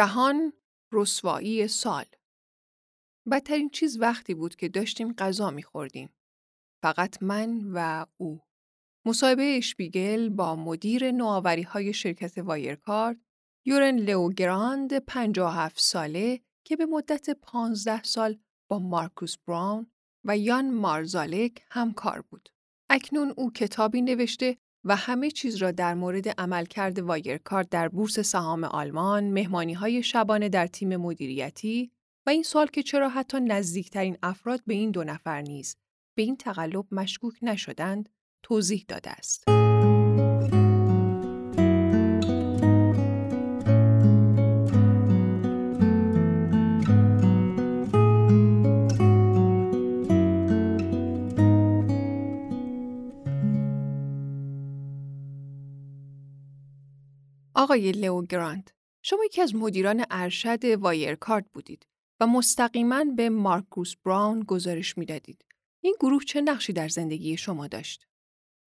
جهان رسوایی سال بدترین چیز وقتی بود که داشتیم غذا میخوردیم. فقط من و او. مصاحبه اشپیگل با مدیر نوآوری های شرکت وایرکارد یورن لئوگراند 57 ساله که به مدت 15 سال با مارکوس براون و یان مارزالک همکار بود. اکنون او کتابی نوشته و همه چیز را در مورد عملکرد وایرکارد در بورس سهام آلمان، مهمانی های شبانه در تیم مدیریتی و این سال که چرا حتی نزدیکترین افراد به این دو نفر نیز به این تقلب مشکوک نشدند، توضیح داده است. آقای لئو گرانت، شما یکی از مدیران ارشد وایرکارد بودید و مستقیما به مارکوس براون گزارش می‌دادید. این گروه چه نقشی در زندگی شما داشت؟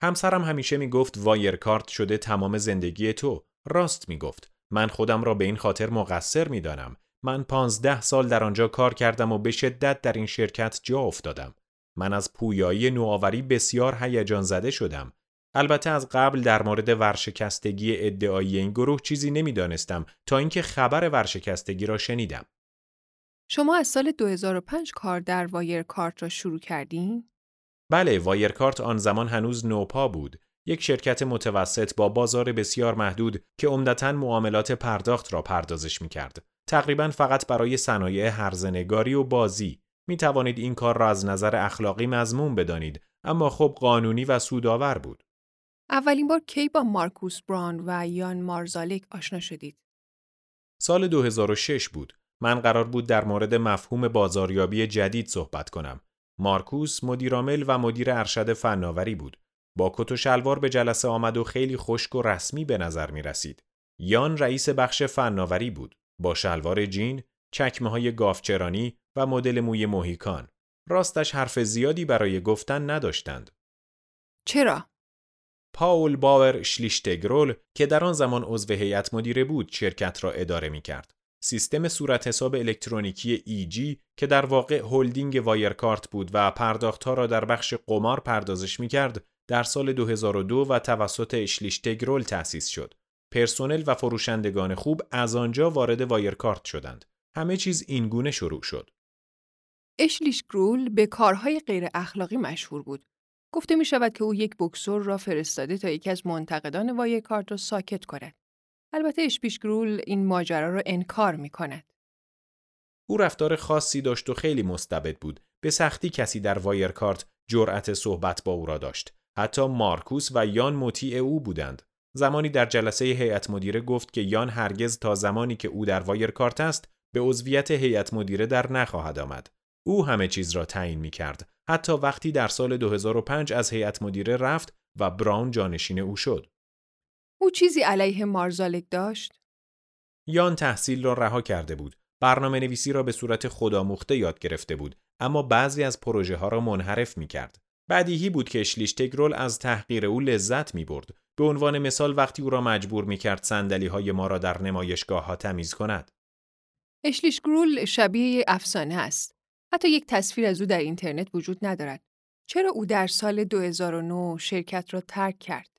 همسرم همیشه می‌گفت وایرکارد شده تمام زندگی تو. راست می‌گفت. من خودم را به این خاطر مقصر می‌دانم. من پانزده سال در آنجا کار کردم و به شدت در این شرکت جا افتادم. من از پویایی نوآوری بسیار هیجان زده شدم. البته از قبل در مورد ورشکستگی ادعایی این گروه چیزی نمی‌دانستم تا اینکه خبر ورشکستگی را شنیدم. شما از سال 2005 کار در وایرکارت را شروع کردین؟ بله، وایرکارت آن زمان هنوز نوپا بود. یک شرکت متوسط با بازار بسیار محدود که عمدتا معاملات پرداخت را پردازش می کرد. تقریبا فقط برای صنایع هرزنگاری و بازی. می توانید این کار را از نظر اخلاقی مضمون بدانید، اما خب قانونی و سودآور بود. اولین بار کی با مارکوس بران و یان مارزالک آشنا شدید؟ سال 2006 بود. من قرار بود در مورد مفهوم بازاریابی جدید صحبت کنم. مارکوس مدیرعامل و مدیر ارشد فناوری بود. با کت و شلوار به جلسه آمد و خیلی خشک و رسمی به نظر می رسید. یان رئیس بخش فناوری بود. با شلوار جین، چکمه های گافچرانی و مدل موی موهیکان. راستش حرف زیادی برای گفتن نداشتند. چرا؟ پاول باور شلیشتگرول که در آن زمان عضو هیئت مدیره بود شرکت را اداره می کرد. سیستم صورت حساب الکترونیکی AG که در واقع هلدینگ وایرکارت بود و پرداختها را در بخش قمار پردازش می کرد در سال 2002 و توسط اشلیشتگرول تأسیس شد. پرسنل و فروشندگان خوب از آنجا وارد وایرکارت شدند. همه چیز اینگونه شروع شد. اشلیشتگرول به کارهای غیر اخلاقی مشهور بود. گفته می شود که او یک بکسور را فرستاده تا یکی از منتقدان وایرکارت را ساکت کند. البته اشلیشتگرول این ماجرا را انکار می کند. او رفتار خاصی داشت و خیلی مستبد بود. به سختی کسی در وایرکارت جرأت صحبت با او را داشت. حتی مارکوس و یان مطیع او بودند. زمانی در جلسه هیئت مدیره گفت که یان هرگز تا زمانی که او در وایرکارت است به عضویت هیئت مدیره در نخواهد آمد. او همه چیز را تعیین می کرد. حتی وقتی در سال 2005 از هیئت مدیره رفت و براون جانشین او شد. او چیزی علیه مارزالک داشت؟ یان تحصیل را رها کرده بود. برنامه نویسی را به صورت خودآموخته یاد گرفته بود اما بعضی از پروژه ها را منحرف می کرد. بدیهی بود که اشلیشتگرول از تحقیر او لذت می برد. به عنوان مثال وقتی او را مجبور می کرد سندلی های ما را در نمایشگاه ها تمیز کند. اشلیشگرول شبیه افسانه است. حتی یک تصویر از او در اینترنت وجود ندارد. چرا او در سال 2009 شرکت را ترک کرد؟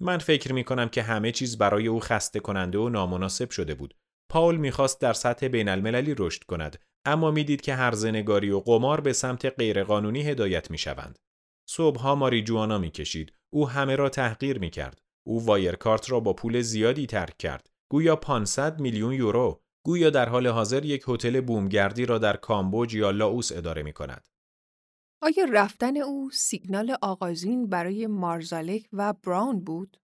من فکر می کنم که همه چیز برای او خسته کننده و نامناسب شده بود. پاول می‌خواست در سطح بین المللی رشد کند اما می‌دید که هرزنگاری و قمار به سمت غیرقانونی هدایت می شوند. صبحها ماریجوانا می کشید. او همه را تحقیر می کرد. او وایرکارت را با پول زیادی ترک کرد. گویا 500 میلیون یورو. گویا در حال حاضر یک هتل بومگردی را در کامبوج یا لاوس اداره می کند. آیا رفتن او سیگنال آغازین برای مارزالک و براون بود؟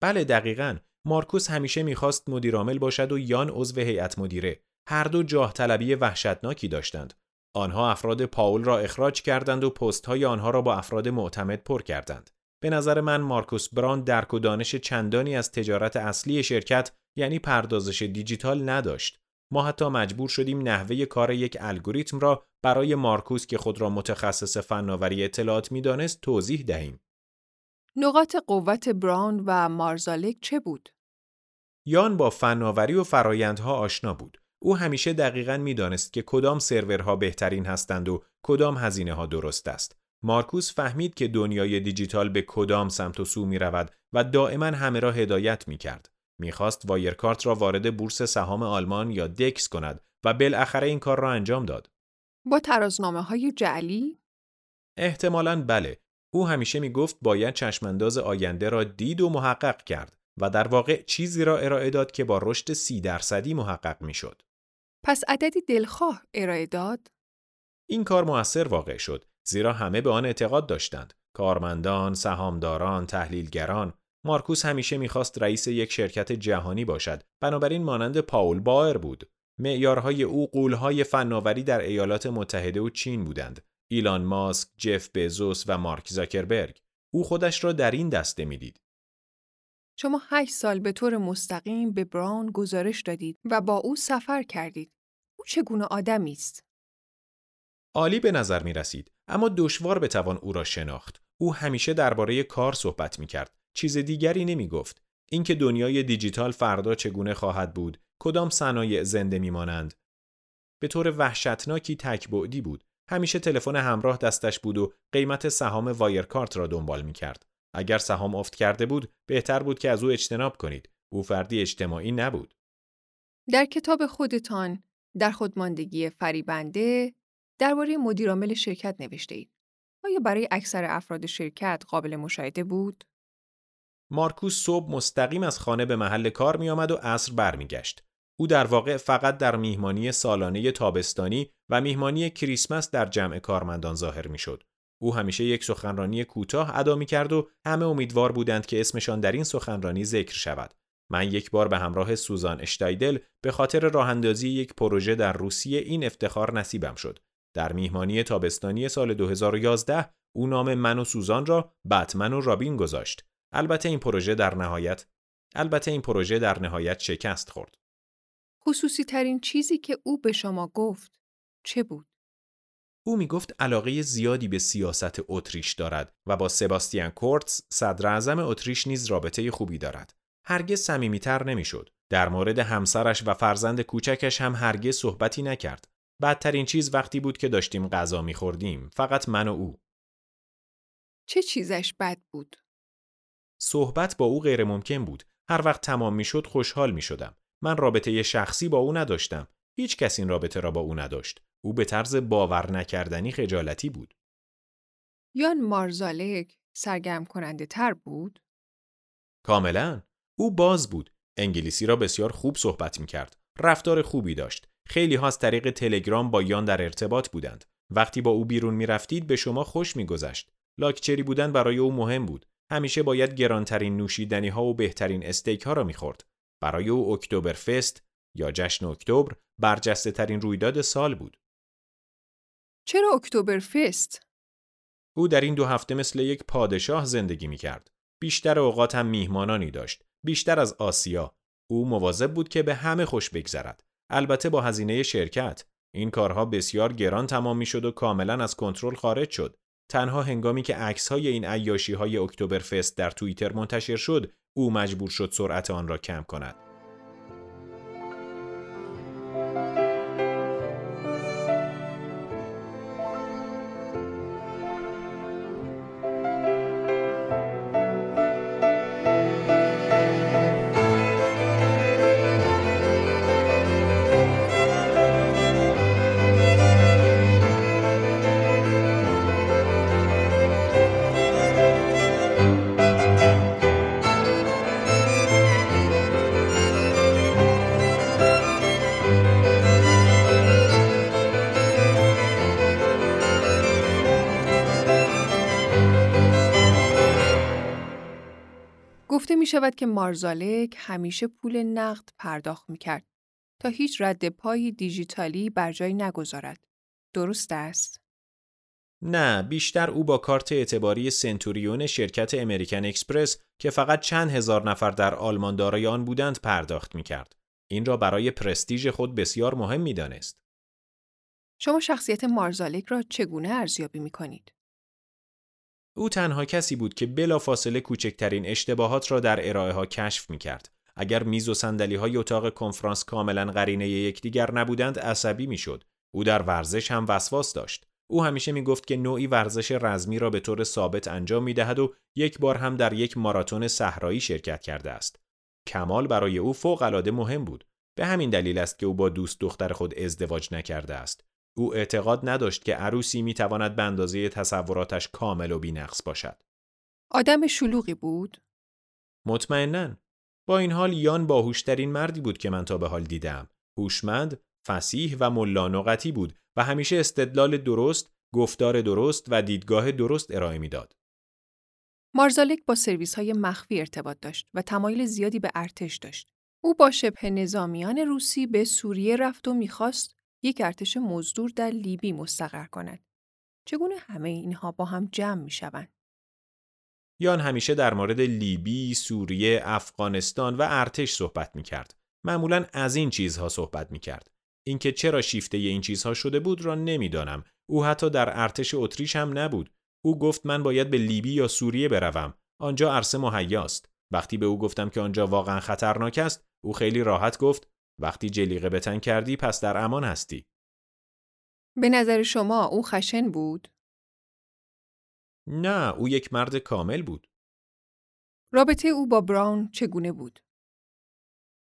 بله دقیقا. مارکوس همیشه می‌خواست مدیرعامل باشد و یان عضو هیئت مدیره. هر دو جاه طلبی وحشتناکی داشتند. آنها افراد پاول را اخراج کردند و پست های آنها را با افراد معتمد پر کردند. به نظر من مارکوس بران درک و دانش چندانی از تجارت اصلی شرکت یعنی پردازش دیجیتال نداشت. ما حتی مجبور شدیم نحوه کار یک الگوریتم را برای مارکوس که خود را متخصص فناوری اطلاعات می‌دانست توضیح دهیم. نقاط قوت براون و مارزالک چه بود؟ یان با فناوری و فرایندها آشنا بود. او همیشه دقیقا می‌دانست که کدام سرورها بهترین هستند و کدام هزینه ها درست است. مارکوس فهمید که دنیای دیجیتال به کدام سمت و سو می رود و دائما همه را هدایت می کرد. می‌خواست وایرکارت را وارد بورس سهام آلمان یا دکس کند و بالاخره این کار را انجام داد. با ترازنامه های جعلی؟ احتمالاً بله. او همیشه می گفت باید چشمانداز آینده را دید و محقق کرد و در واقع چیزی را ارائه داد که با رشد سی درصدی محقق می شد. پس عددی دلخواه ارائه داد؟ این کار موثر واقع شد زیرا همه به آن اعتقاد داشتند. کارمندان، سهامداران، تحلیلگران، مارکوس همیشه می‌خواست رئیس یک شرکت جهانی باشد. بنابراین مانند پاول بایر بود. معیارهای او قولهای فناوری در ایالات متحده و چین بودند. ایلان ماسک جف بزوس و مارک زاکربرگ. او خودش را در این دسته می‌دید. شما هشت سال به طور مستقیم به براون گزارش دادید و با او سفر کردید. او چگونه آدمی است؟ عالی به نظر می رسید اما دشوار بتوان او را شناخت او همیشه درباره کار صحبت می کرد چیز دیگری نمی گفت. اینکه دنیای دیجیتال فردا چگونه خواهد بود، کدام صنایع زنده میمانند. به طور وحشتناکی تکبعدی بود. همیشه تلفن همراه دستش بود و قیمت سهام وایرکارت را دنبال می کرد. اگر سهام افت کرده بود، بهتر بود که از او اجتناب کنید. او فردی اجتماعی نبود. در کتاب خودتان در خودماندگی فریبنده درباره مدیرعامل شرکت نوشته اید. آیا برای اکثر افراد شرکت قابل مشاهده بود؟ مارکوس صبح مستقیم از خانه به محل کار می آمد و عصر برمیگشت. او در واقع فقط در میهمانی سالانه تابستانی و میهمانی کریسمس در جمع کارمندان ظاهر می شد. او همیشه یک سخنرانی کوتاه ادا می کرد و همه امیدوار بودند که اسمشان در این سخنرانی ذکر شود. من یک بار به همراه سوزان اشتایدل به خاطر راه اندازی یک پروژه در روسیه این افتخار نصیبم شد. در میهمانی تابستانی سال 2011 او نام من و سوزان را بتمن و رابین گذاشت. البته این پروژه در نهایت البته این پروژه در نهایت شکست خورد. خصوصی ترین چیزی که او به شما گفت چه بود؟ او می گفت علاقه زیادی به سیاست اتریش دارد و با سباستیان کورتز صدر اعظم اتریش نیز رابطه خوبی دارد. هرگز صمیمیتر نمی‌شد. در مورد همسرش و فرزند کوچکش هم هرگز صحبتی نکرد. بدترین چیز وقتی بود که داشتیم غذا میخوردیم. فقط من و او. چه چیزش بد بود؟ صحبت با او غیر ممکن بود. هر وقت تمام می‌شد خوشحال می شدم. من رابطه شخصی با او نداشتم. هیچ کس این رابطه را با او نداشت. او به طرز باور نکردنی خجالتی بود. یان مارزالک سرگرم کننده تر بود؟ کاملا. او باز بود. انگلیسی را بسیار خوب صحبت می کرد. رفتار خوبی داشت. خیلی ها از طریق تلگرام با یان در ارتباط بودند. وقتی با او بیرون می رفتید به شما خوش می گذشت. لاکچری بودن برای او مهم بود. همیشه باید گرانترین نوشیدنی ها و بهترین استیک ها را می‌خورد. برای او اکتبر فست یا جشن اکتبر برجسته ترین رویداد سال بود. چرا اکتبر فست؟ او در این دو هفته مثل یک پادشاه زندگی می کرد. بیشتر اوقات هم میهمانانی داشت. بیشتر از آسیا. او مواظب بود که به همه خوش بگذرد. البته با هزینه شرکت. این کارها بسیار گران تمام می شد و کاملا از کنترل خارج شد. تنها هنگامی که عکس های این عیاشی های اکتبر فست در توییتر منتشر شد او مجبور شد سرعت آن را کم کند شود که مارزالک همیشه پول نقد پرداخت می کرد تا هیچ رد پای دیجیتالی بر جای نگذارد. درست است؟ نه، بیشتر او با کارت اعتباری سنتوریون شرکت امریکن اکسپرس که فقط چند هزار نفر در آلمان دارای آن بودند پرداخت می کرد. این را برای پرستیژ خود بسیار مهم می دانست. شما شخصیت مارزالک را چگونه ارزیابی می کنید؟ او تنها کسی بود که بلافاصله کوچکترین اشتباهات را در ارائه ها کشف می کرد. اگر میز و صندلی های اتاق کنفرانس کاملا قرینه یکدیگر نبودند عصبی می‌شد. او در ورزش هم وسواس داشت. او همیشه می گفت که نوعی ورزش رزمی را به طور ثابت انجام می دهد و یک بار هم در یک ماراتون صحرایی شرکت کرده است. کمال برای او فوق العاده مهم بود. به همین دلیل است که او با دوست دختر خود ازدواج نکرده است. او اعتقاد نداشت که عروسی می تواند به اندازه تصوراتش کامل و بینقص باشد. آدم شلوغی بود؟ مطمئنا. با این حال یان باهوشترین مردی بود که من تا به حال دیدم. هوشمند، فسیح و ملانقتی بود و همیشه استدلال درست، گفتار درست و دیدگاه درست ارائه می‌داد. مارزالک با سرویس های مخفی ارتباط داشت و تمایل زیادی به ارتش داشت. او با شبه نظامیان روسی به سوریه رفت و می‌خواست یک ارتش مزدور در لیبی مستقر کند. چگونه همه اینها با هم جمع می شوند؟ یان همیشه در مورد لیبی، سوریه، افغانستان و ارتش صحبت می کرد. معمولا از این چیزها صحبت می کرد. اینکه چرا شیفته این چیزها شده بود را نمی‌دانم. او حتی در ارتش اتریش هم نبود. او گفت من باید به لیبی یا سوریه بروم. آنجا عرصه مهیاست. وقتی به او گفتم که آنجا واقعا خطرناک است، او خیلی راحت گفت وقتی جلیقه بتن کردی پس در امان هستی. به نظر شما او خشن بود؟ نه، او یک مرد کامل بود. رابطه او با براون چگونه بود؟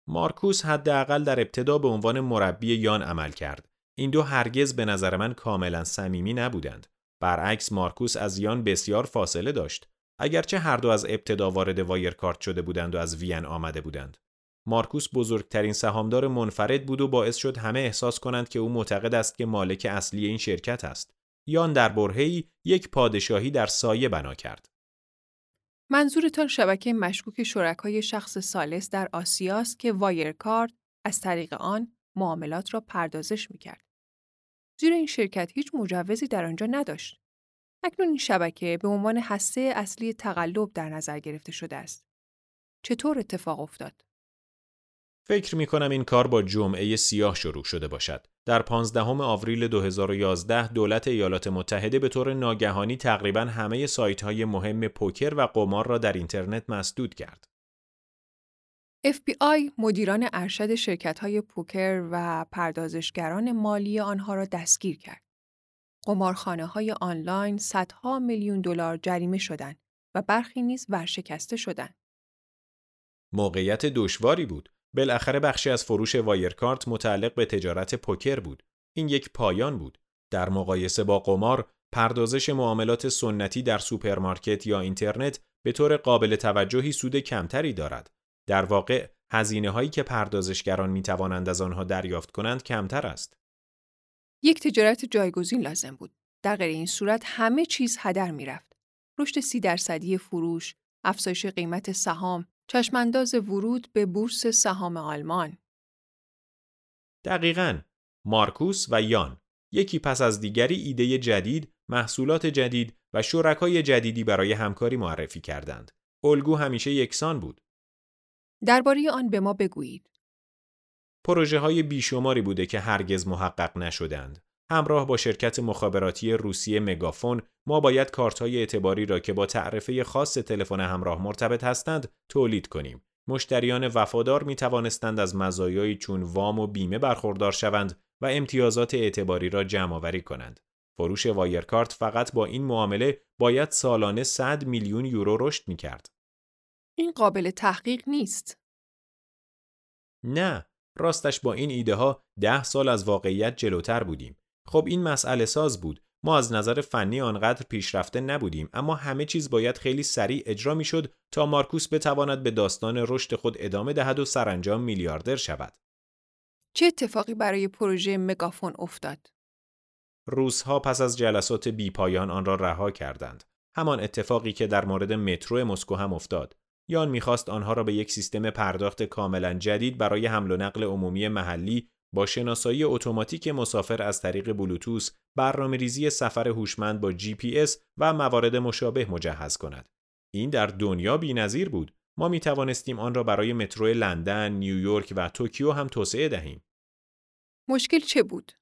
مارکوس حداقل در ابتدا به عنوان مربی یان عمل کرد. این دو هرگز به نظر من کاملا صمیمی نبودند. برعکس مارکوس از یان بسیار فاصله داشت. اگرچه هر دو از ابتدا وارد وایرکارت شده بودند و از وین آمده بودند. مارکوس بزرگترین سهامدار منفرد بود و باعث شد همه احساس کنند که او معتقد است که مالک اصلی این شرکت است. یان در برهی یک پادشاهی در سایه بنا کرد. منظورتان شبکه مشکوک شرکای شخص سالس در آسیاست که وایرکارد از طریق آن معاملات را پردازش می‌کرد. زیرا این شرکت هیچ مجوزی در آنجا نداشت. اکنون این شبکه به عنوان هسته اصلی تقلب در نظر گرفته شده است. چطور اتفاق افتاد؟ فکر می کنم این کار با جمعه سیاه شروع شده باشد. در 15 آوریل 2011 دولت ایالات متحده به طور ناگهانی تقریبا همه سایت های مهم پوکر و قمار را در اینترنت مسدود کرد. FBI مدیران ارشد شرکت های پوکر و پردازشگران مالی آنها را دستگیر کرد. قمارخانه های آنلاین صدها میلیون دلار جریمه شدند و برخی نیز ورشکسته شدند. موقعیت دشواری بود. بالاخره بخشی از فروش وایرکارت متعلق به تجارت پوکر بود. این یک پایان بود. در مقایسه با قمار، پردازش معاملات سنتی در سوپرمارکت یا اینترنت به طور قابل توجهی سود کمتری دارد. در واقع هزینه هایی که پردازشگران می توانند از آنها دریافت کنند کمتر است. یک تجارت جایگزین لازم بود. در غیر این صورت همه چیز هدر می رفت. رشد سی درصدی فروش، افزایش قیمت سهام، چشمانداز ورود به بورس سهام آلمان. دقیقا مارکوس و یان یکی پس از دیگری ایده جدید، محصولات جدید و شرکای جدیدی برای همکاری معرفی کردند. الگو همیشه یکسان بود. درباره آن به ما بگویید. پروژه های بیشماری بوده که هرگز محقق نشدند. همراه با شرکت مخابراتی روسیه مگافون ما باید کارت های اعتباری را که با تعرفه خاص تلفن همراه مرتبط هستند تولید کنیم. مشتریان وفادار می توانستند از مزایایی چون وام و بیمه برخوردار شوند و امتیازات اعتباری را جمع آوری کنند. فروش وایرکارت فقط با این معامله باید سالانه 100 میلیون یورو رشد می کرد. این قابل تحقیق نیست. نه، راستش با این ایده ها ده سال از واقعیت جلوتر بودیم. خب این مسئله ساز بود. ما از نظر فنی آنقدر پیشرفته نبودیم اما همه چیز باید خیلی سریع اجرا می‌شد تا مارکوس بتواند به داستان رشد خود ادامه دهد و سرانجام میلیاردر شود. چه اتفاقی برای پروژه مگافون افتاد؟ روزها پس از جلسات بیپایان آن را رها کردند. همان اتفاقی که در مورد مترو مسکو هم افتاد. یان می‌خواست آنها را به یک سیستم پرداخت کاملا جدید برای حمل و نقل عمومی محلی با شناسایی اتوماتیک مسافر از طریق بلوتوث، برنامه‌ریزی سفر هوشمند با جی پی اس و موارد مشابه مجهز کند. این در دنیا بی‌نظیر بود. ما می توانستیم آن را برای مترو لندن، نیویورک و توکیو هم توسعه دهیم. مشکل چه بود؟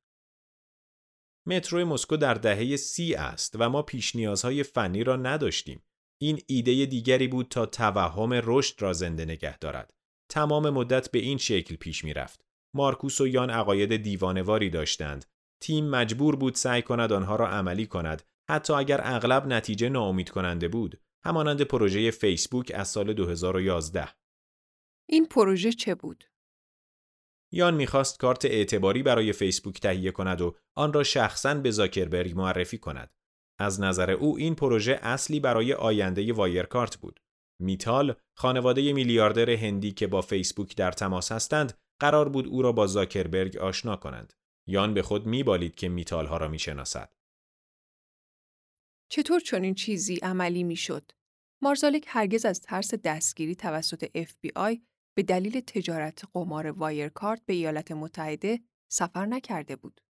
مترو مسکو در دهه سی است و ما پیش نیازهای فنی را نداشتیم. این ایده دیگری بود تا توهم رشد را زنده نگه دارد. تمام مدت به این شکل پیش می‌رفت. مارکوس و یان عقاید دیوانواری داشتند. تیم مجبور بود سعی کند آنها را عملی کند حتی اگر اغلب نتیجه ناامید کننده بود. همانند پروژه فیسبوک از سال 2011. این پروژه چه بود؟ یان می‌خواست کارت اعتباری برای فیسبوک تهیه کند و آن را شخصاً به زاکربرگ معرفی کند. از نظر او این پروژه اصلی برای آینده وایرکارت بود. میتال، خانواده میلیاردر هندی که با فیسبوک در تماس هستند، قرار بود او را با زاکربرگ آشنا کنند. یان به خود میبالید که میتال ها را می‌شناسد. چطور چنین چیزی عملی می‌شد؟ مارزالک هرگز از ترس دستگیری توسط FBI به دلیل تجارت قمار وایرکارت به ایالات متحده سفر نکرده بود.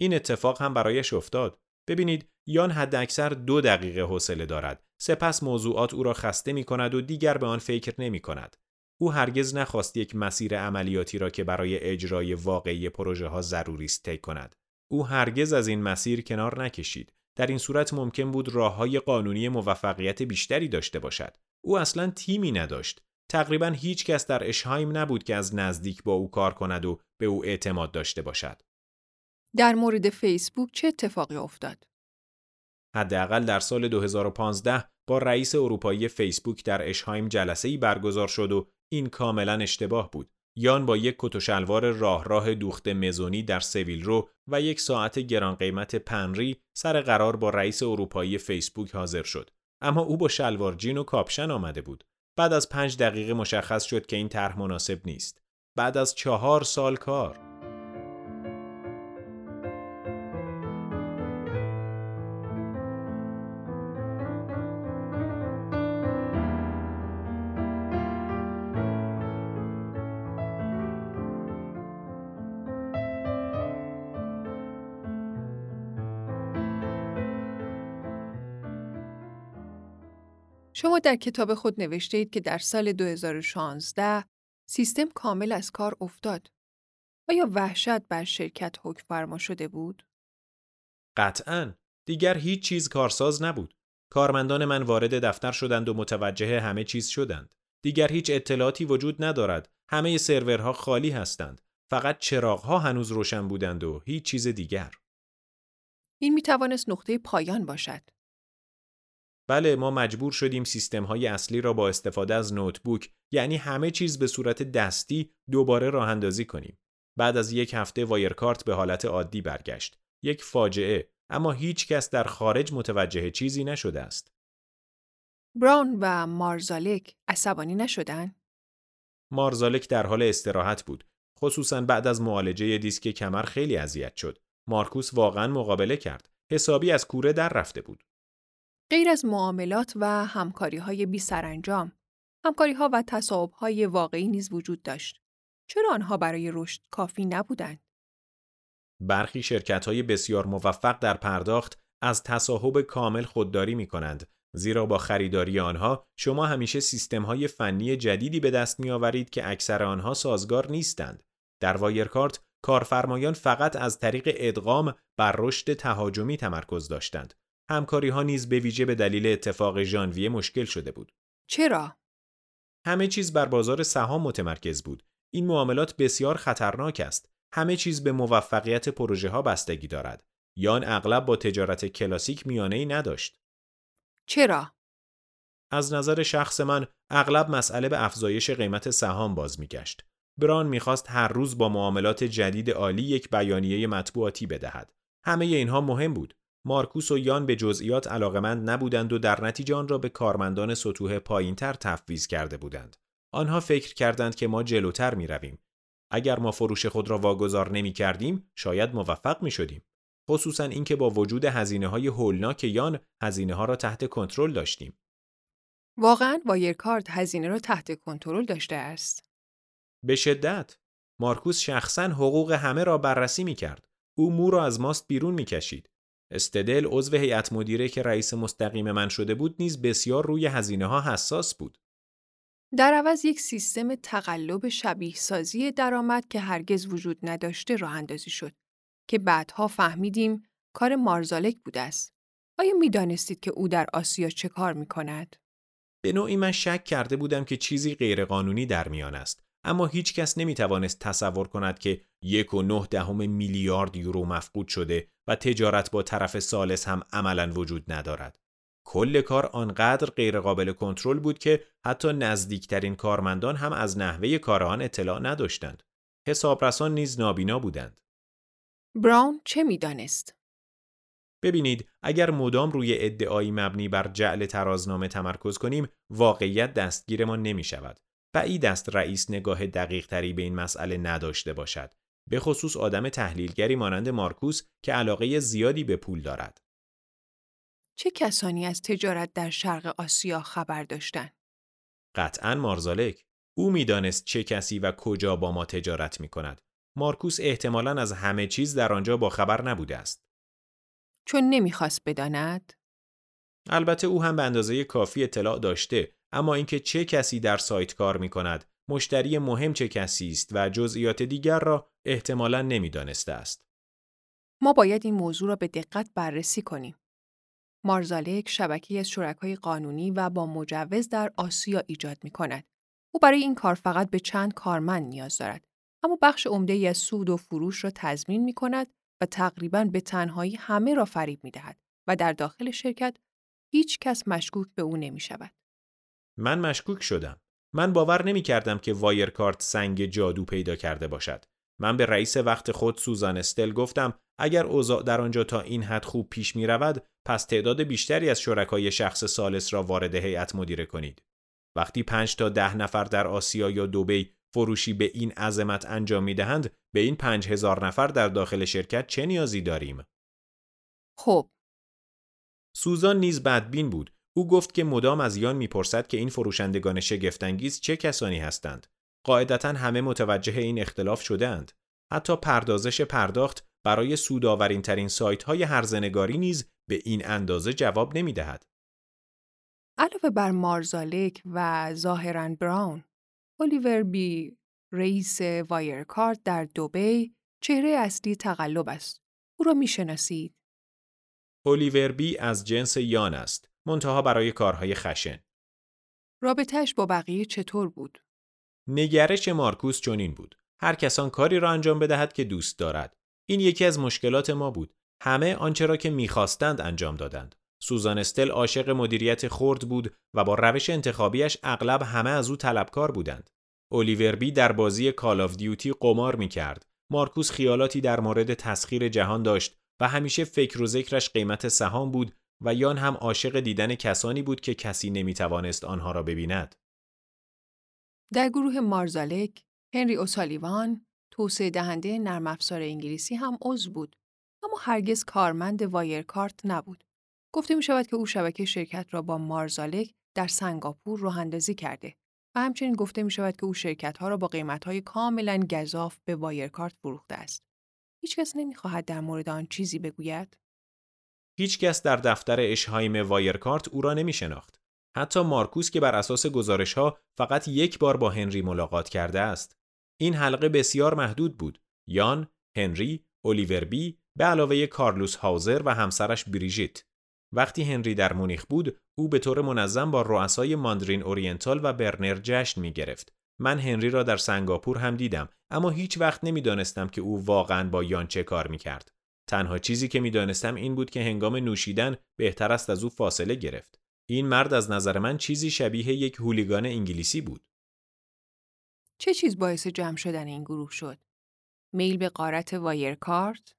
این اتفاق هم برایش افتاد. ببینید یان حداکثر دو دقیقه حوصله دارد. سپس موضوعات او را خسته می کند و دیگر به آن فکر نمی کند. او هرگز نخواست یک مسیر عملیاتی را که برای اجرای واقعی پروژه ها ضروری است طی کند. او هرگز از این مسیر کنار نکشید. در این صورت ممکن بود راه های قانونی موفقیت بیشتری داشته باشد. او اصلا تیمی نداشت. تقریبا هیچ کس در اشهایم نبود که از نزدیک با او کار کند و به او اعتماد داشته باشد. در مورد فیسبوک چه اتفاقی افتاد؟ حداقل در سال 2015 با رئیس اروپایی فیسبوک در اشهایم جلسه ای برگزار شد و این کاملا اشتباه بود. یان با یک کت و شلوار راه راه دوخت مزونی در سویل رو و یک ساعت گران قیمت پنری سر قرار با رئیس اروپایی فیسبوک حاضر شد. اما او با شلوار جین و کاپشن آمده بود. بعد از پنج دقیقه مشخص شد که این طرح مناسب نیست. بعد از چهار سال کار شما در کتاب خود نوشته اید که در سال 2016 سیستم کامل از کار افتاد. آیا وحشت بر شرکت حکم فرما شده بود؟ قطعا. دیگر هیچ چیز کارساز نبود. کارمندان من وارد دفتر شدند و متوجه همه چیز شدند. دیگر هیچ اطلاعاتی وجود ندارد. همه سرورها خالی هستند. فقط چراغها هنوز روشن بودند و هیچ چیز دیگر. این می توانست نقطه پایان باشد. بله ما مجبور شدیم سیستم های اصلی را با استفاده از نوتبوک یعنی همه چیز به صورت دستی دوباره راه اندازی کنیم. بعد از یک هفته وایرکارت به حالت عادی برگشت. یک فاجعه اما هیچ کس در خارج متوجه چیزی نشده است. براون و مارزالک عصبانی نشدن؟ مارزالک در حال استراحت بود. خصوصا بعد از معالجه دیسک کمر خیلی اذیت شد. مارکوس واقعا مقابله کرد. حسابی از کوره در رفته بود. غیر از معاملات و همکاری های بی سرانجام، همکاری ها و تصاحب های واقعی نیز وجود داشت. چرا آنها برای رشد کافی نبودند؟ برخی شرکت های بسیار موفق در پرداخت از تصاحب کامل خودداری می کنند زیرا با خریداری آنها شما همیشه سیستم های فنی جدیدی به دست می آورید که اکثر آنها سازگار نیستند. در وایرکارت کارفرمایان فقط از طریق ادغام بر رشد تهاجمی تمرکز داشتند همکاری ها نیز به ویژه به دلیل اتفاق ژانویه مشکل شده بود. چرا؟ همه چیز بر بازار سهام متمرکز بود. این معاملات بسیار خطرناک است. همه چیز به موفقیت پروژه ها بستگی دارد. یان اغلب با تجارت کلاسیک میانه ای نداشت. چرا؟ از نظر شخص من اغلب مسئله به افزایش قیمت سهام باز میگشت. بران می‌خواست هر روز با معاملات جدید عالی یک بیانیه مطبوعاتی بدهد. همه اینها مهم بود. مارکوس و یان به جزئیات علاقمند نبودند و در نتیجه آن را به کارمندان سطوح پایینتر تفویض کرده بودند. آنها فکر کردند که ما جلوتر می رویم. اگر ما فروش خود را واگذار نمی کردیم، شاید موفق می شدیم. خصوصا اینکه با وجود هزینه های هولناک یان هزینه ها را تحت کنترل داشتیم. واقعا وایرکارد هزینه را تحت کنترل داشته است. به شدت مارکوس شخصا حقوق همه را بررسی می کرد. او مو را از ماست بیرون می کشید. استدل عضو هیئت مدیره که رئیس مستقیم من شده بود نیز بسیار روی هزینه ها حساس بود. در عوض یک سیستم تقلب شبیه سازی درآمد که هرگز وجود نداشته راه اندازی شد که بعدها فهمیدیم کار مارزالک بوده است. آیا می دانستید که او در آسیا چه کار می کند؟ به نوعی من شک کرده بودم که چیزی غیرقانونی در میان است اما هیچ کس نمی توانست تصور کند که یک و نه دهم میلیارد یورو مفقود شده و تجارت با طرف سالس هم عملا وجود ندارد. کل کار آنقدر غیرقابل کنترل بود که حتی نزدیکترین کارمندان هم از نحوه کار آن اطلاع نداشتند. حسابرسان نیز نابینا بودند. براون چه می‌دانست؟ ببینید اگر مدام روی ادعایی مبنی بر جعل ترازنامه تمرکز کنیم واقعیت دستگیرمان نمی شود. بعید است رئیس نگاه دقیق تری به این مسئله نداشته باشد. به خصوص آدم تحلیلگری مانند مارکوس که علاقه زیادی به پول دارد. چه کسانی از تجارت در شرق آسیا خبر داشتند؟ قطعا مارزالک. او می‌دانست چه کسی و کجا با ما تجارت می کند. مارکوس احتمالا از همه چیز در آنجا با خبر نبوده است. چون نمی‌خواست بداند؟ البته او هم به اندازه کافی اطلاع داشته اما اینکه چه کسی در سایت کار می کند، مشتری مهم چه کسی است و جزئیات دیگر را احتمالا نمی‌دانسته است. ما باید این موضوع را به دقت بررسی کنیم. مارزالک شبکه از شرکای قانونی و با مجوز در آسیا ایجاد می کند. او برای این کار فقط به چند کارمند نیاز دارد. اما بخش عمده از سود و فروش را تضمین می کند و تقریبا به تنهایی همه را فریب می دهد و در داخل شرکت هیچ کس مشکوک به او نمی شود. من مشکوک شدم. من باور نمی کردم که وایرکارت سنگ جادو پیدا کرده باشد. من به رئیس وقت خود سوزان استل گفتم اگر اوضاع در آنجا تا این حد خوب پیش می رود پس تعداد بیشتری از شرکای شخص سالس را وارد هیئت مدیره کنید. وقتی پنج تا ده نفر در آسیا یا دوبی فروشی به این عظمت انجام می دهند به این پنج هزار نفر در داخل شرکت چه نیازی داریم؟ خب سوزان نیز بدبین بود او گفت که مدام از یان می‌پرسد که این فروشندگان شگفتانگیز چه کسانی هستند قاعدتا همه متوجه این اختلاف شدهاند حتی پردازش پرداخت برای سودآورین ترین سایت های هرزنگاری نیز به این اندازه جواب نمی دهد. علاوه بر مارزالک و ظاهرا براون الیور بی رئیس وایرکارت در دوبی چهره اصلی تقلب است. او را می‌شناسید. الیور بی از جنس یان است. منتها برای کارهای خشن. رابطهش با بقیه چطور بود؟ نگرش مارکوس چنین بود. هر کسان کاری را انجام بدهد که دوست دارد. این یکی از مشکلات ما بود. همه آنچه را که می‌خواستند انجام دادند. سوزان استل عاشق مدیریت خرد بود و با روش انتخابیش اغلب همه از او طلبکار بودند. الیور بی در بازی کال آف دیوتی قمار می کرد. مارکوس خیالاتی در مورد تسخیر جهان داشت و همیشه فکر و ذکرش قیمت سهام بود و یان هم عاشق دیدن کسانی بود که کسی نمی توانست آنها را ببیند. در گروه مارزالک، هنری اوسالیوان، توسعه دهنده نرم افزار انگلیسی هم عضو بود، اما هرگز کارمند وایرکارت نبود. گفته می شود که او شبکه شرکت را با مارزالک در سنگاپور اداره کرده و همچنین گفته می شود که او شرکت ها را با قیمت های کاملا گزاف به وایرکارت فروخته است. هیچکس نمی‌خواهد در مورد آن چیزی بگوید. هیچکس در دفتر اشهایم وایرکارت او را نمی شناخت. حتی مارکوس که بر اساس گزارش ها فقط یک بار با هنری ملاقات کرده است. این حلقه بسیار محدود بود. یان، هنری، الیور بی به علاوه کارلوس هاوزر و همسرش بریژیت. وقتی هنری در مونیخ بود، او به طور منظم با رؤسای ماندرین اورینتال و برنر جشن می گرفت. من هنری را در سنگاپور هم دیدم اما هیچ وقت نمی‌دانستم که او واقعا با یان چه کار می کرد. تنها چیزی که می‌دانستم این بود که هنگام نوشیدن بهتر است از او فاصله گرفت. این مرد از نظر من چیزی شبیه یک هولیگان انگلیسی بود. چه چیز باعث جمع شدن این گروه شد؟ میل به قارت وایرکارت؟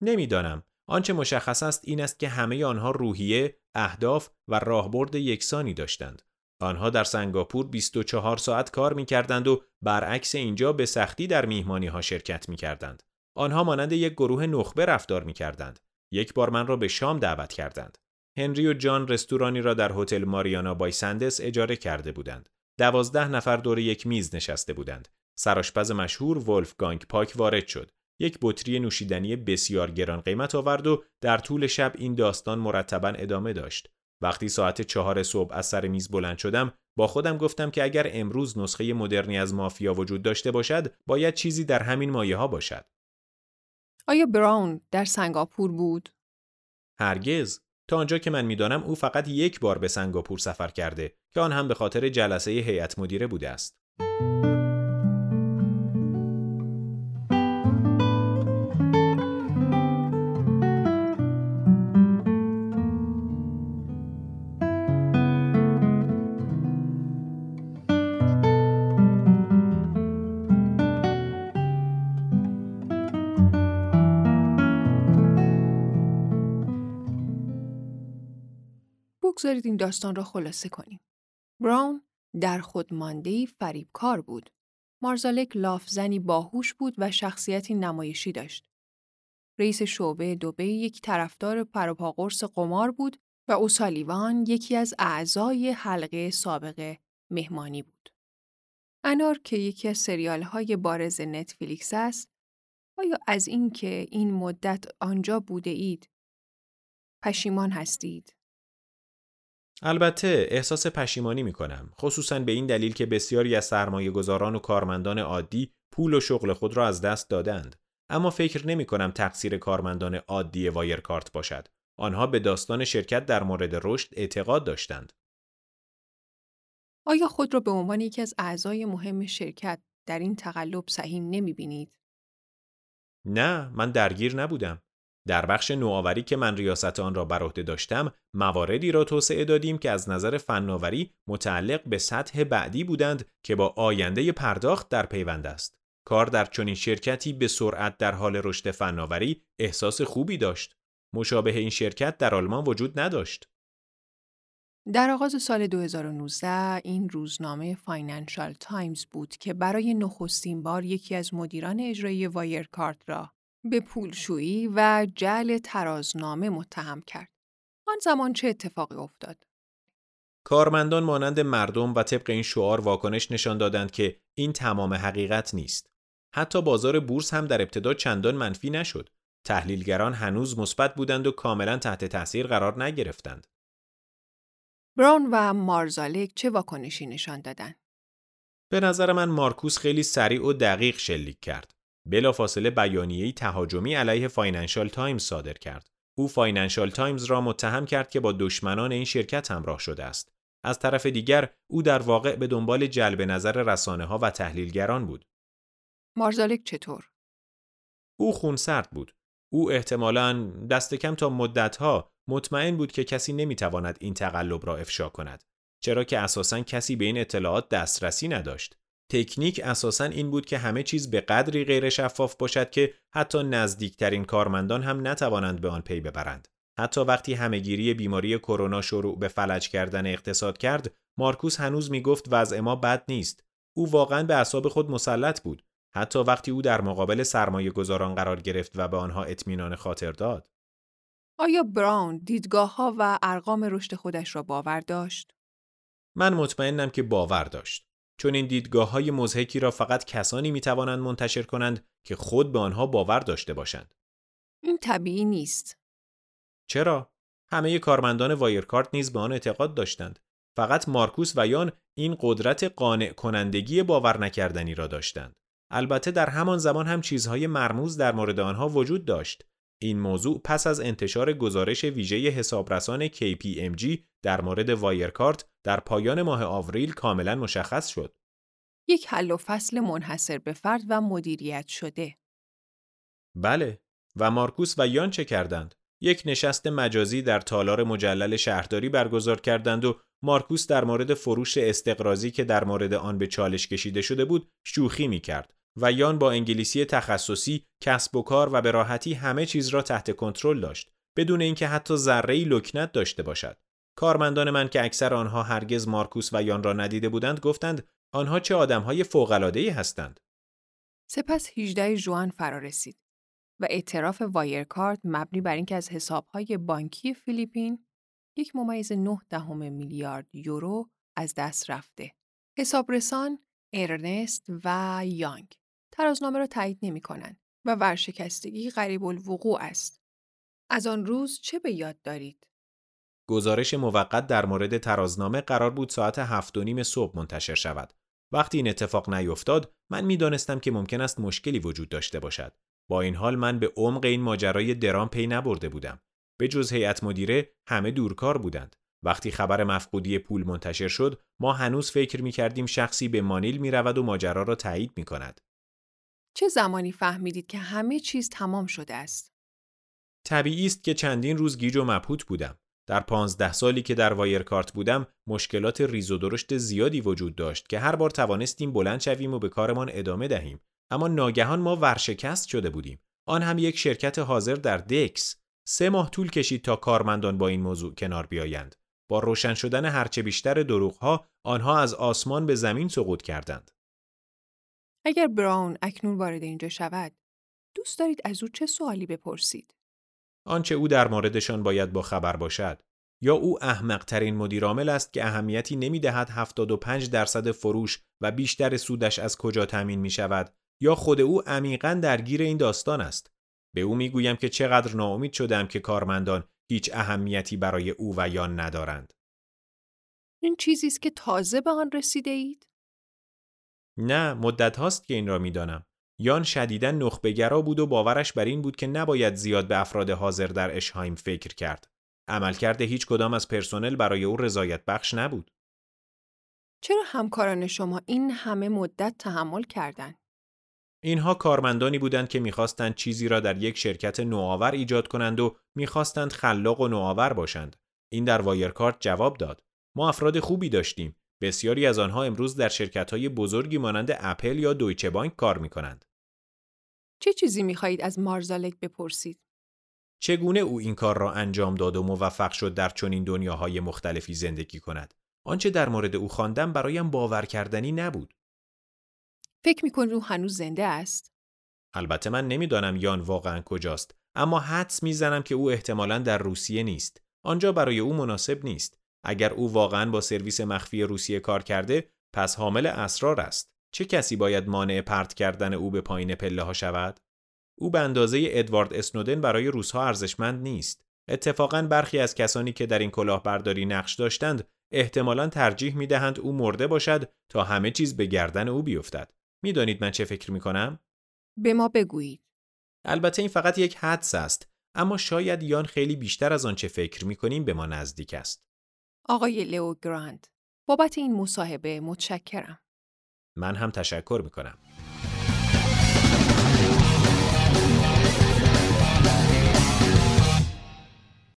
نمی‌دانم. آنچه مشخص است این است که همه آنها روحیه، اهداف و راهبرد یکسانی داشتند. آنها در سنگاپور 24 ساعت کار می کردند و برعکس اینجا به سختی در میهمانی ها شرکت می کردند. آنها مانند یک گروه نخبه رفتار می کردند. یک بار من را به شام دعوت کردند. هنری و جان رستورانی را در هتل ماریانا بای سندس اجاره کرده بودند. دوازده نفر دور یک میز نشسته بودند. سراشپز مشهور ولفگانگ پاک وارد شد. یک بطری نوشیدنی بسیار گران قیمت آورد و در طول شب این داستان مرتبا ادامه داشت. وقتی ساعت چهار صبح از سر میز بلند شدم با خودم گفتم که اگر امروز نسخه مدرنی از مافیا وجود داشته باشد باید چیزی در همین مایه ها باشد آیا براون در سنگاپور بود؟ هرگز تا آنجا که من می‌دانم او فقط یک بار به سنگاپور سفر کرده که آن هم به خاطر جلسه هیئت مدیره بوده است. بگذارید این داستان را خلاصه کنیم. براون در خود ماندهی فریبکار بود. مارزالک لافزنی باهوش بود و شخصیتی نمایشی داشت. رئیس شعبه دوبه یک طرفدار پروپاقرص قمار بود و اوسالیوان یکی از اعضای حلقه سابق مهمانی بود. انار که یکی از سریال های بارز نتفلیکس است، آیا از اینکه این مدت آنجا بوده اید؟ پشیمان هستید؟ البته احساس پشیمانی می کنم خصوصا به این دلیل که بسیاری از سرمایه گذاران و کارمندان عادی پول و شغل خود را از دست دادند. اما فکر نمی کنم تقصیر کارمندان عادی وایرکارت باشد. آنها به داستان شرکت در مورد رشد اعتقاد داشتند. آیا خود را به عنوان یکی از اعضای مهم شرکت در این تقلب سهیم نمی بینید؟ نه من درگیر نبودم. در بخش نوآوری که من ریاست آن را بر عهده داشتم مواردی را توسعه دادیم که از نظر فناوری متعلق به سطح بعدی بودند که با آینده پرداخت در پیوند است. کار در چنین شرکتی به سرعت در حال رشد فناوری احساس خوبی داشت. مشابه این شرکت در آلمان وجود نداشت. در آغاز سال 2019 این روزنامه فاینانشال تایمز بود که برای نخستین بار یکی از مدیران اجرایی وایرکارت را به پولشویی و جعل ترازنامه متهم کرد. آن زمان چه اتفاقی افتاد؟ کارمندان مانند مردم و طبق این شعار واکنش نشان دادند که این تمام حقیقت نیست. حتی بازار بورس هم در ابتدا چندان منفی نشد. تحلیلگران هنوز مثبت بودند و کاملا تحت تاثیر قرار نگرفتند. براون و مارزالک چه واکنشی نشان دادند؟ به نظر من مارکوس خیلی سریع و دقیق شلیک کرد. بلافاصله بیانیه‌ای تهاجمی علیه فاینانشال تایمز صادر کرد. او فاینانشال تایمز را متهم کرد که با دشمنان این شرکت همراه شده است. از طرف دیگر او در واقع به دنبال جلب نظر رسانه ها و تحلیلگران بود. مارزالک چطور؟ او خونسرد بود. او احتمالاً دست کم تا مدتها مطمئن بود که کسی نمی‌تواند این تقلب را افشا کند. چرا که اساساً کسی به این اطلاعات دسترسی نداشت. تکنیک اساسا این بود که همه چیز به قدری غیر شفاف باشد که حتی نزدیکترین کارمندان هم نتوانند به آن پی ببرند. حتی وقتی همهگیری بیماری کرونا شروع به فلج کردن اقتصاد کرد، مارکوس هنوز می گفت وضع ما بد نیست. او واقعا به اعصاب خود مسلط بود. حتی وقتی او در مقابل سرمایه گذاران قرار گرفت و به آنها اطمینان خاطر داد. آیا براون دیدگاه ها و ارقام رشد خودش را باور داشت؟ من مطمئنم که باور داشت. چون این دیدگاه های مزهکی را فقط کسانی می توانند منتشر کنند که خود به آنها باور داشته باشند. این طبیعی نیست. چرا؟ همه کارمندان وایرکارت نیز به آن اعتقاد داشتند. فقط مارکوس و یان این قدرت قانع کنندگی باور نکردنی را داشتند. البته در همان زمان هم چیزهای مرموز در مورد آنها وجود داشت. این موضوع پس از انتشار گزارش ویژه حسابرسان KPMG در مورد وایرکارت در پایان ماه آوریل کاملا مشخص شد. یک حل و فصل منحصر به فرد و مدیریت شده. بله و مارکوس و یان چه کردند؟ یک نشست مجازی در تالار مجلل شهرداری برگزار کردند و مارکوس در مورد فروش استقرازی که در مورد آن به چالش کشیده شده بود شوخی می کرد و یان با انگلیسی تخصصی کسب و کار و به راحتی همه چیز را تحت کنترل داشت بدون اینکه حتی ذره‌ای لکنت داشته باشد. کارمندان من که اکثر آنها هرگز مارکوس و یان را ندیده بودند گفتند آنها چه آدمهای فوق‌العاده‌ای هستند؟ سپس 18 جوان فرا رسید و اعتراف وایرکارت مبنی بر اینکه از حسابهای بانکی فیلیپین یک ممیز 9 دهم میلیارد یورو از دست رفته. حسابرسان ارنست و یانگ. ترازنامه را تایید نمی کنند و ورشکستگی غریب الوقوع است. از آن روز چه به یاد دارید؟ گزارش موقت در مورد ترازنامه قرار بود ساعت هفت و نیم صبح منتشر شود. وقتی این اتفاق نیفتاد، من می‌دانستم که ممکن است مشکلی وجود داشته باشد. با این حال من به عمق این ماجرای درام پی نبرده بودم. به جز هیئت مدیره همه دورکار بودند. وقتی خبر مفقودی پول منتشر شد، ما هنوز فکر می کردیم شخصی به مانیل می رود و ماجرا را تایید می کند. چه زمانی فهمیدید که همه چیز تمام شده است؟ طبیعی است که چندین روز گیج و مبهوت بودم. در پانزده سالی که در وایرکارت بودم مشکلات ریز و درشت زیادی وجود داشت که هر بار توانستیم بلند شویم و به کارمان ادامه دهیم. اما ناگهان ما ورشکست شده بودیم. آن هم یک شرکت حاضر در دکس. سه ماه طول کشید تا کارمندان با این موضوع کنار بیایند. با روشن شدن هرچه بیشتر دروغها آنها از آسمان به زمین سقوط کردند. اگر براون اکنون وارد اینجا شود دوست دارید از او چه سوالی بپرسید؟ آنچه او در موردشان باید با خبر باشد. یا او احمقترین مدیرعامل است که اهمیتی نمی دهد 75 درصد فروش و بیشتر سودش از کجا تامین می شود یا خود او عمیقا درگیر این داستان است. به او می گویم که چقدر ناامید شدم که کارمندان هیچ اهمیتی برای او و یان ندارند. این چیزی است که تازه به آن رسیده اید؟ نه مدت هاست که این را می‌دانم یان شدیدا نخبهگرا بود و باورش بر این بود که نباید زیاد به افراد حاضر در اشهایم فکر کرد. عملکرد هیچ کدام از پرسنل برای او رضایت بخش نبود. چرا همکاران شما این همه مدت تحمل کردند؟ اینها کارمندانی بودند که می‌خواستند چیزی را در یک شرکت نوآور ایجاد کنند و می‌خواستند خلاق و نوآور باشند. این در وایرکارت جواب داد. ما افراد خوبی داشتیم بسیاری از آنها امروز در شرکت‌های بزرگی مانند اپل یا دویچه بانک کار می‌کنند. چه چیزی می‌خواهید از مارزالک بپرسید؟ چگونه او این کار را انجام داد و موفق شد در چنین دنیاهای مختلفی زندگی کند؟ آنچه در مورد او خواندم برایم باور کردنی نبود. فکر می‌کنید او هنوز زنده است؟ البته من نمی‌دانم یان واقعا کجاست، اما حدس می‌زنم که او احتمالا در روسیه نیست. آنجا برای او مناسب نیست. اگر او واقعا با سرویس مخفی روسیه کار کرده پس حامل اسرار است. چه کسی باید مانع پرت کردن او به پایین پله ها شود؟ او به اندازه ادوارد اسنودن برای روسها ارزشمند نیست. اتفاقا برخی از کسانی که در این کلاهبرداری نقش داشتند احتمالا ترجیح می دهند او مرده باشد تا همه چیز به گردن او بیفتد. می‌دانید من چه فکر می کنم به ما بگویید. البته این فقط یک حدس است اما شاید یان خیلی بیشتر از آنچه فکر می کنیم به ما نزدیک است. آقای لئو گراند. بابت این مصاحبه متشکرم. من هم تشکر می کنم